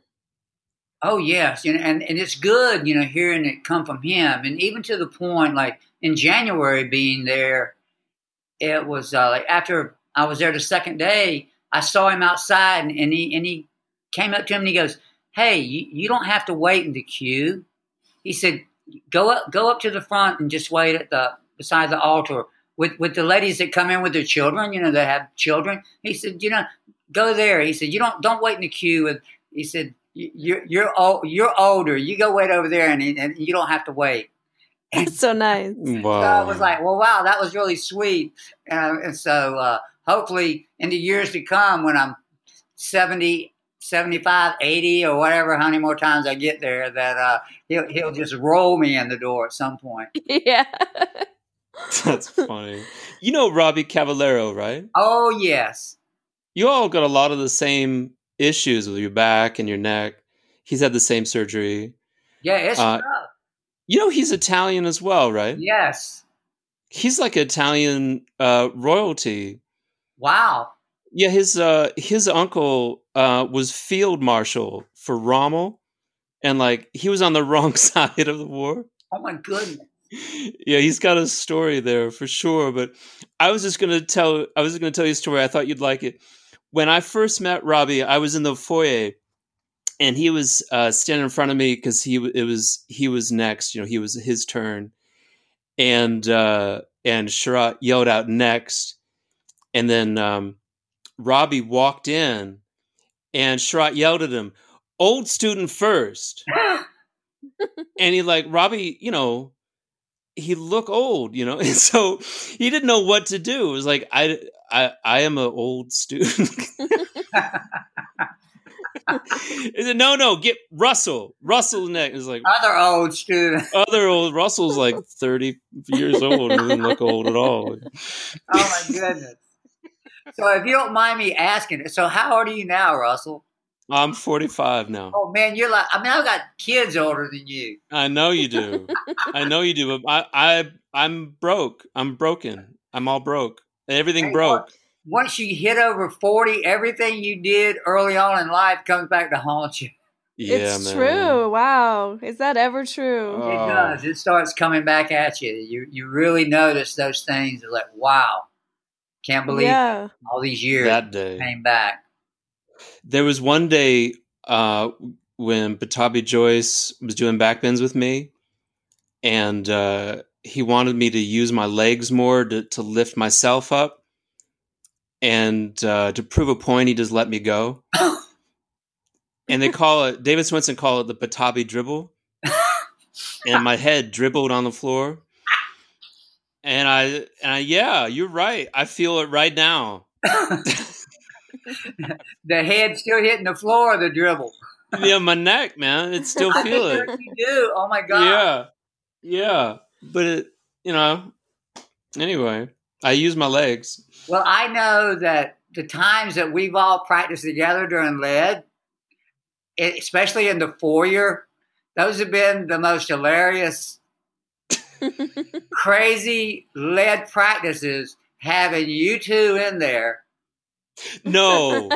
Oh yes, you know, and and it's good, you know, hearing it come from him, and even to the point, like in January, being there it was uh, like after I was there the second day, I saw him outside, and, and he and he came up to him and he goes, "Hey, you, you don't have to wait in the queue." He said, "Go up, go up to the front and just wait at the beside the altar with with the ladies that come in with their children. You know, they have children." He said, "You know, go there." He said, "You don't don't wait in the queue." With he said, "You're you're old, you're older. You go wait over there, and, and you don't have to wait." It's so nice. Wow. So I was like, well, wow, that was really sweet. And, and so uh, hopefully in the years to come, when I'm 70, 75, 80, or whatever, how many more times I get there, that uh, he'll, he'll just roll me in the door at some point. Yeah. That's funny. You know Robbie Cavallero, right? Oh, yes. You all got a lot of the same issues with your back and your neck. He's had the same surgery. Yeah, it's uh, tough. You know, he's Italian as well, right? Yes. He's like Italian uh, royalty. Wow. Yeah, his uh, his uncle uh, was field marshal for Rommel, and like he was on the wrong side of the war. Oh my goodness. Yeah, he's got a story there for sure. But I was just gonna tell I was gonna tell you a story. I thought you'd like it. When I first met Robbie, I was in the foyer and he was uh, standing in front of me because he it was he was next. You know, he was his turn, and uh, and Sharath yelled out next, and then um, Robbie walked in, and Sharath yelled at him, "Old student first. and he like Robbie, you know, he look old, you know, and so he didn't know what to do. It was like I I I am an old student. Is it no, no? Get Russell. Russell next is like other old student. Other old Russell's like thirty years old. He doesn't look old at all. Oh my goodness! So if you don't mind me asking, so how old are you now, Russell? I'm 45 now. Oh man, you're like I mean I've got kids older than you. I know you do. I know you do, but I I I'm broke. I'm broken. I'm all broke. Everything hey, broke once you hit over 40, everything you did early on in life comes back to haunt you. Yeah, it's man. true. Wow. Is that ever true? It oh. does. It starts coming back at you. You you really notice those things. Like, wow. Can't believe yeah. all these years that day came back. There was one day uh, when Pattabhi Jois was doing backbends with me, and uh, he wanted me to use my legs more to, to lift myself up and uh, to prove a point, he just let me go. and they call it David Swenson call it the Pattabhi dribble. and my head dribbled on the floor. And I and I yeah, you're right. I feel it right now. the head still hitting the floor, the dribble. yeah, my neck, man. It's still feeling. it. You do. Oh my god. Yeah, yeah. But it, you know. Anyway, I use my legs. Well, I know that the times that we've all practiced together during lead, especially in the foyer, those have been the most hilarious, crazy lead practices having you two in there No,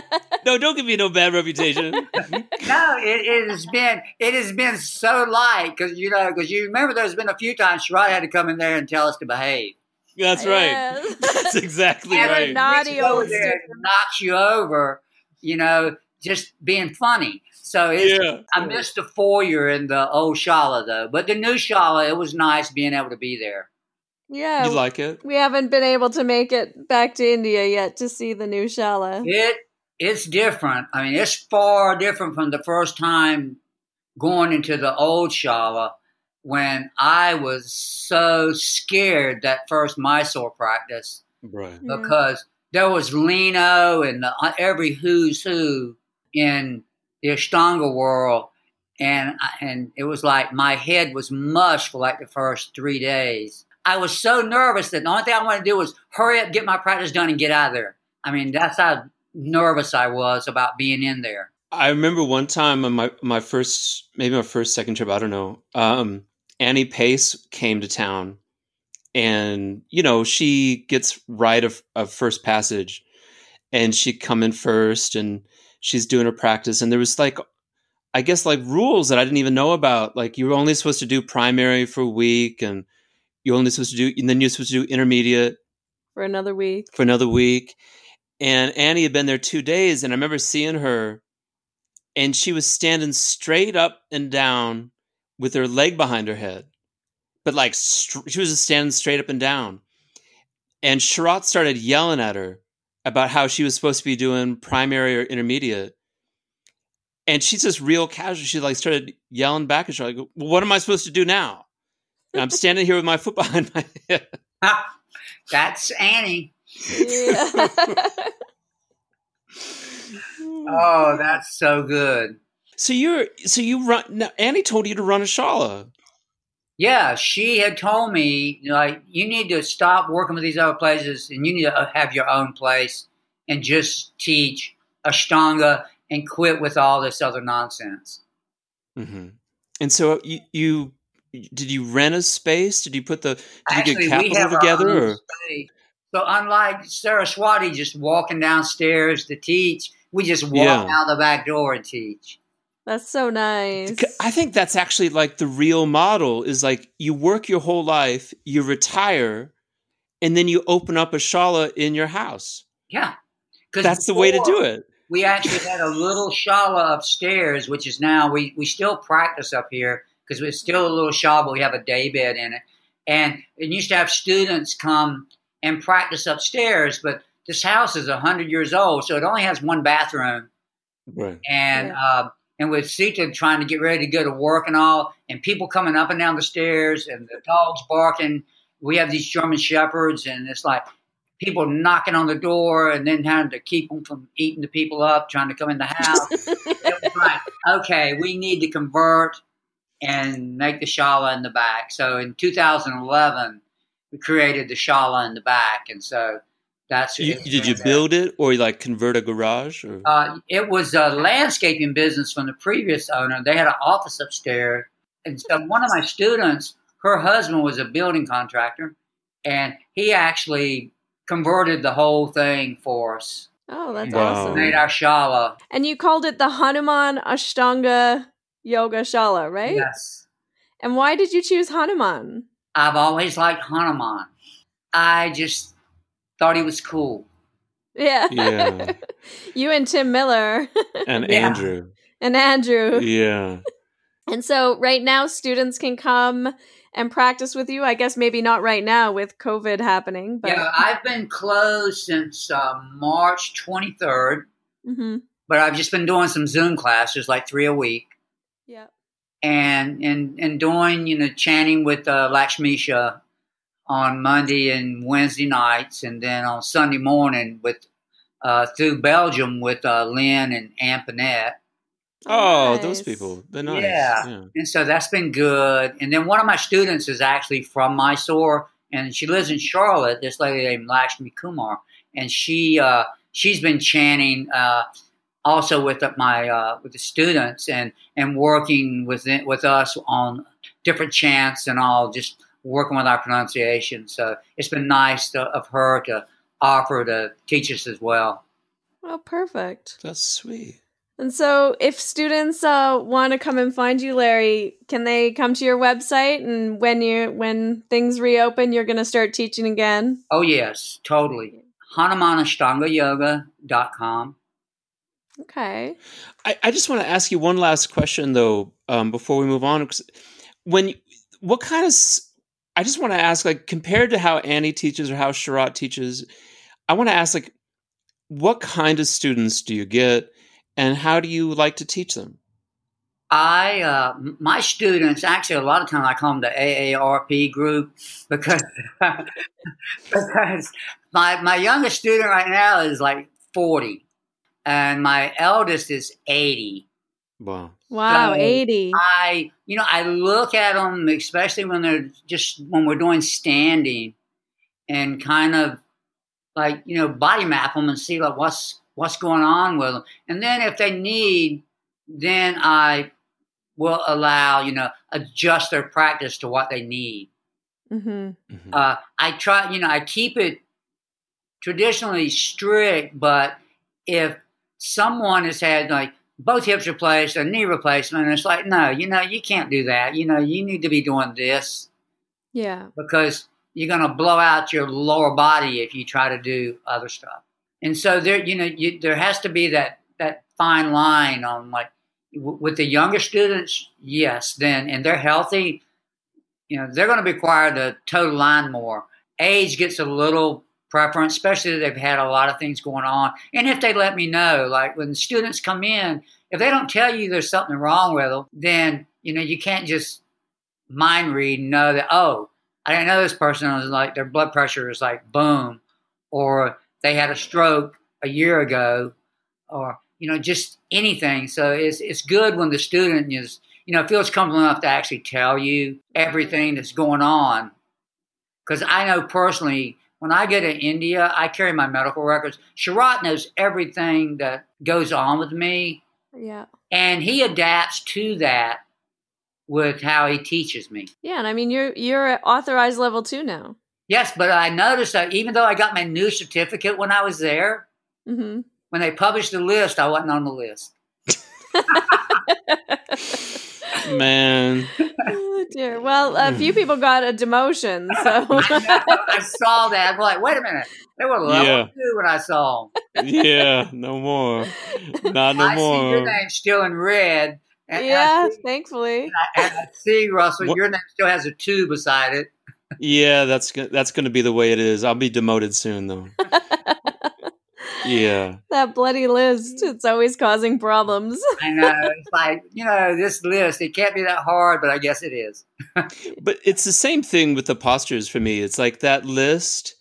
no, don't give me no bad reputation. no, it, it has been it has been so light because you know because you remember there's been a few times Sharath had to come in there and tell us to behave. That's right. Yes. That's exactly right. And a right. naughty Reaches over old there student. and knocks you over, you know, just being funny. So it's, Yeah. I missed the foyer in the old Shala though, but the new Shala, it was nice being able to be there. Yeah. You like it? we haven't been able to make it back to India yet to see the new Shala. It it's different. I mean, it's far different from the first time going into the old Shala when I was so scared that first Mysore practice Right. Yeah. because there was Lino and the, uh, every who's who in the Ashtanga world, and and it was like my head was mush for like the first three days. I was so nervous that the only thing I wanted to do was hurry up, get my practice done, and get out of there. I mean, that's how nervous I was about being in there. I remember one time on my my first maybe my first second trip, I don't know. Um, Annie Pace came to town, and you know she gets right of, of first passage, and she come in first, and she's doing her practice, and there was like, I guess like rules that I didn't even know about. Like you were only supposed to do primary for a week, and you're only supposed to do, and then you're supposed to do intermediate For another week. for another week. And Annie had been there two days, and I remember seeing her, and she was standing straight up and down with her leg behind her head, but like str- she was just standing straight up and down. And Sharath started yelling at her about how she was supposed to be doing primary or intermediate. And she's just real casual. She like started yelling back at her, like, well, "What am I supposed to do now?" And I'm standing here with my foot behind my head. That's Annie. Yeah. Oh, that's so good. So you're so you run now Annie told you to run a shala. Yeah, she had told me like you need to stop working with these other places and you need to have your own place and just teach Ashtanga and quit with all this other nonsense. Mm-hmm. And so you, you did you rent a space? Did you put the did you Actually, get we capital have our together? own Or? So unlike Saraswati just walking downstairs to teach, we just walk Yeah. out the back door and teach. That's so nice. I think that's actually like the real model is like you work your whole life, you retire, and then you open up a shala in your house. Yeah. 'Cause That's the way to do it. we actually had a little shala upstairs, which is now we, we still practice up here because it's still a little shala, but we have a day bed in it. And it used to have students come and practice upstairs, but this house is hundred years old, so it only has one bathroom. Right. And Yeah. uh, and with Sita trying to get ready to go to work and all, and people coming up and down the stairs, and the dogs barking. We have these German shepherds, and it's like people knocking on the door, and then having to keep them from eating the people up, trying to come in the house. it was like, okay, we need to convert and make the shala in the back. So in 2011, we created the shala in the back, and so that's You, it's did you been there. build it or like convert a garage? Or? Uh, it was a landscaping business from the previous owner. They had an office upstairs, and so one of my students, her husband was a building contractor, and he actually converted the whole thing for us. Oh, that's Wow. awesome. Made our shala. And you called it the Hanuman Ashtanga Yoga Shala, right? Yes, And why did you choose Hanuman? I've always liked Hanuman. I just thought he was cool. Yeah. Yeah. you and Tim Miller And Yeah. Andrew. and Andrew. Yeah. And so right now students can come and practice with you. I guess maybe not right now with COVID happening, but Yeah, I've been closed since uh, March 23rd, Mhm. but I've just been doing some Zoom classes, like three a week. Yeah. and and and doing you know chanting with uh, Lakshmisha on Monday and Wednesday nights, and then on Sunday morning with uh, through Belgium with uh, Lynn and Antoinette. Oh, those people. They're nice. Yeah. yeah. And so that's been good. And then one of my students is actually from Mysore, and she lives in Charlotte. This lady named Lakshmi Kumar, and she uh, she's been chanting uh, also with my uh, with the students and and working with with us on different chants and all, just working with our pronunciation. So it's been nice to, of her to offer to teach us as well. Oh, perfect. That's sweet. And so, if students uh, want to come and find you, Larry, can they come to your website? And when you when things reopen, you're going to start teaching again. Oh yes, totally. HanumanAshtanga Okay. I, I just want to ask you one last question though, um, before we move on. When what kind of I just want to ask, like, compared to how Annie teaches or how Sharath teaches, I want to ask, like, what kind of students do you get, and how do you like to teach them? I uh, my students actually a lot of times I call them the AARP group because because my my youngest student right now is like forty, and my eldest is eighty. Wow. Wow, So, 80. I, you know, I look at them, especially when they're just when we're doing standing, and kind of like you know body map them and see like what's what's going on with them, and then if they need, then I will allow you know adjust their practice to what they need. hmm Mhm. Uh, I try, you know, I keep it traditionally strict, but if someone has had like both hips replaced, a knee replacement, it's like, no, you know, you can't do that. You know, you need to be doing this Yeah. because you're going to blow out your lower body if you try to do other stuff. And so there, you know, you, there has to be that that fine line on like w- with the younger students, yes, then and they're healthy, you know, they're going to be required to toe the line more. Age gets a little preference, especially they've had a lot of things going on. And if they let me know, like when students come in, if they don't tell you there's something wrong with them, then you know you can't just mind read and know that oh I didn't know this person was like their blood pressure is like boom, or they had a stroke a year ago, or you know just anything. So it's it's good when the student is you know feels comfortable enough to actually tell you everything that's going on. Because I know personally, when I go to India, I carry my medical records. Sharath knows everything that goes on with me, Yeah. and he adapts to that with how he teaches me. Yeah, and I mean you're you're at authorized level 2 now. Yes, but I noticed that even though I got my new certificate when I was there, Mhm. when they published the list, I wasn't on the list. Man, oh, dear. Well, a few hmm. people got a demotion, so I saw that. I'm like, wait a minute. They were level Yeah. two when I saw them. yeah, no more, not no I see your more. name still in red. And, and yeah, I see, thankfully. and I see, Russell, What- your name still has a two beside it. Yeah, that's that's going to be the way it is. I'll be demoted soon, though. Yeah, that bloody list, it's always causing problems. I know. it's like, you know, this list, it can't be that hard, but I guess it is. but it's the same thing with the postures for me. It's like that list.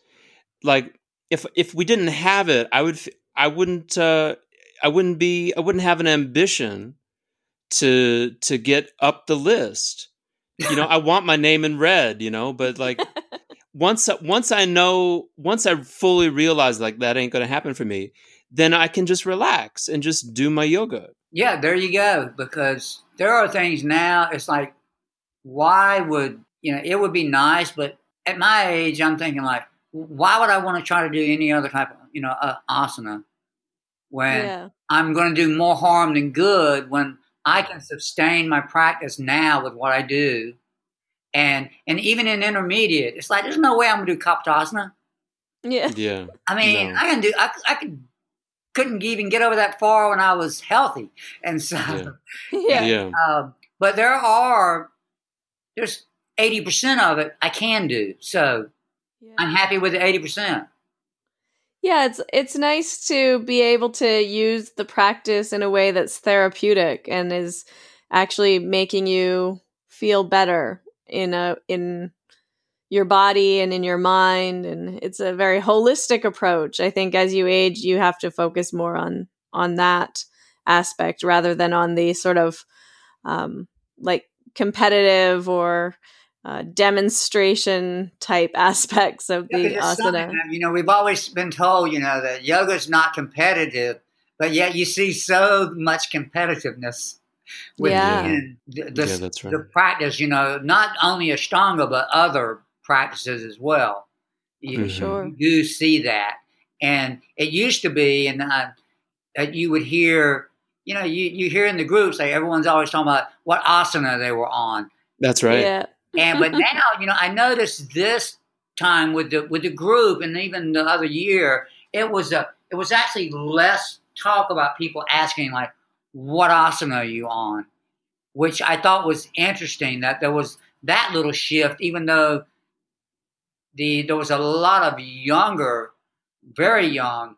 Like if if we didn't have it, I would I wouldn't uh, I wouldn't be I wouldn't have an ambition to to get up the list. You know, I want my name in red. You know, but like once once I know once I fully realize like that ain't gonna happen for me, then I can just relax and just do my yoga. Yeah, there you go. Because there are things now, it's like, why would, you know, it would be nice, but at my age, I'm thinking like, why would I want to try to do any other type of, you know, uh, asana when yeah. I'm going to do more harm than good when I can sustain my practice now with what I do. And, and even in intermediate, it's like, there's no way I'm going to do Kapotasana. Yeah. Yeah, I mean, No. I can do, I, I could, couldn't even get over that far when I was healthy. And so, yeah, Yeah. yeah. um, but there are there's eighty percent of it I can do, so I'm happy with the eighty percent. Yeah, it's it's nice to be able to use the practice in a way that's therapeutic and is actually making you feel better in a in your body and in your mind and it's a very holistic approach. I think as you age you have to focus more on on that aspect rather than on the sort of um like competitive or uh, demonstration type aspects of the asana. You know, we've always been told, you know, that yoga is not competitive, but yet you see so much competitiveness Yeah. within the, the, Yeah, that's right. the practice. You know, not only Ashtanga but other practices as well. You, For sure. you do see that, and it used to be, and I, that you would hear. You know, you you hear in the groups like everyone's always talking about what asana they were on. That's right. Yeah. And but now, you know, I noticed this time with the with the group, and even the other year, it was a it was actually less talk about people asking like, "What asana are you on?" Which I thought was interesting. That there was that little shift, even though the there was a lot of younger, very young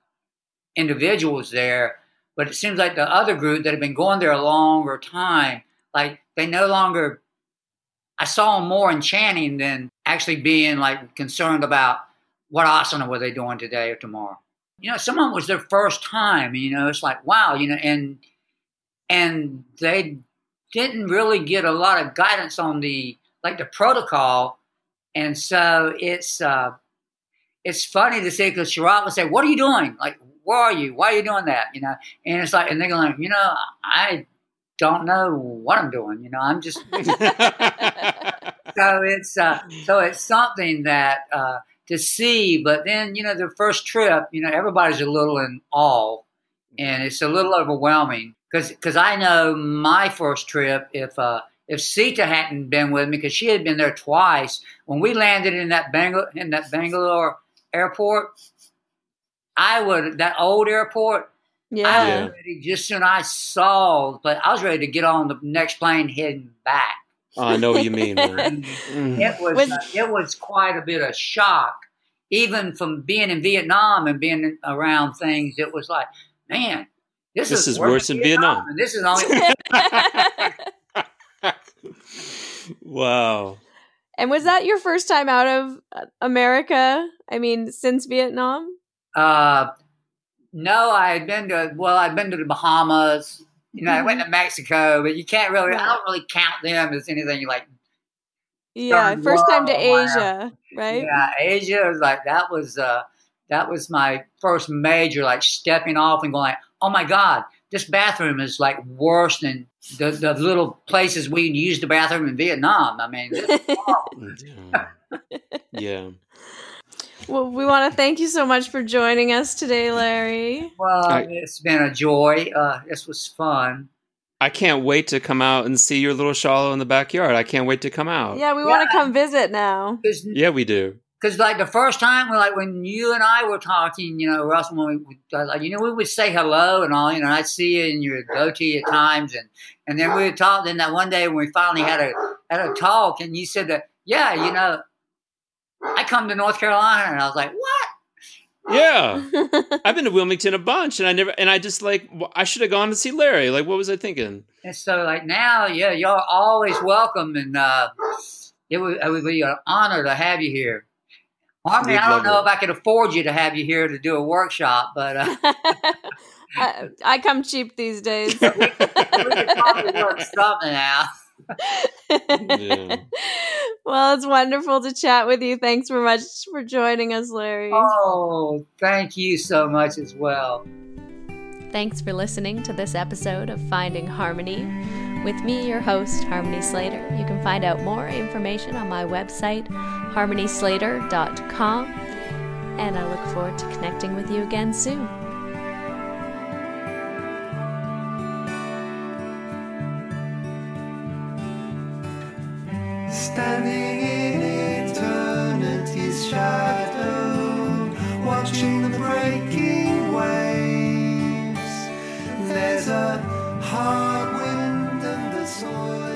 individuals there, but it seems like the other group that had been going there a longer time, like they no longer. I saw them more in chanting than actually being like concerned about what asana were they doing today or tomorrow. You know, someone was their first time. You know, it's like wow. You know, and and they didn't really get a lot of guidance on the like the protocol, and so it's uh, it's funny to see because Sharath would say, "What are you doing? Like, where are you? Why are you doing that?" You know, and it's like, and they're going, you know, I don't know what I'm doing. You know, I'm just so it's uh, so it's something that uh, to see. But then you know, the first trip, you know, everybody's a little in awe, and it's a little overwhelming because because I know my first trip if. Uh, if Sita hadn't been with me, because she had been there twice, when we landed in that Bangalore in that Bangalore airport, I would that old airport. Yeah. I Yeah. was ready just soon I saw, but I was ready to get on the next plane heading back. oh, I know what you mean. Mm. It was When- uh, it was quite a bit of shock, even from being in Vietnam and being around things. It was like, man, this, This is worse than Vietnam. and this is only wow. and was that your first time out of uh, America? I mean, since Vietnam? Uh, no, I had been to well, I've been to the Bahamas. You know, I went to Mexico, but you can't really. I don't really count them as anything like. Yeah, first time to world, wow. Asia, right? Yeah, Asia was like that was uh that was my first major like stepping off and going like, oh my god, this bathroom is like worse than the, the little places we use the bathroom in Vietnam. I mean, this is horrible. Yeah. yeah. Well, we want to thank you so much for joining us today, Larry. well, I- it's been a joy. Uh, this was fun. I can't wait to come out and see your little shala in the backyard. I can't wait to come out. Yeah, we want to come visit now. Because Yeah, we do. Because like the first time, like when you and I were talking, you know, Russell, when we, would, uh, like, you know, we would say hello and all, you know, I'd see you in your goatee at times, and and then we would talk. Then that one day when we finally had a had a talk, and you said that, yeah, you know, I come to North Carolina, and I was like, what? Yeah. I've been to Wilmington a bunch and I never and I just like I should have gone to see Larry. Like what was I thinking? And so like now, yeah, you're always welcome, and uh, it would it would be an honor to have you here. Harmony, We'd I don't know it. if I can afford you to have you here to do a workshop, but. Uh, I, I come cheap these days. we could probably work something out. Yeah. well, it's wonderful to chat with you. Thanks very much for joining us, Larry. Oh, thank you so much as well. Thanks for listening to this episode of Finding Harmony. With me, your host, Harmony Slater. You can find out more information on my website, harmonyslater.com. And I look forward to connecting with you again soon. Standing in eternity's shadow, watching the breaking waves. There's a heart soy.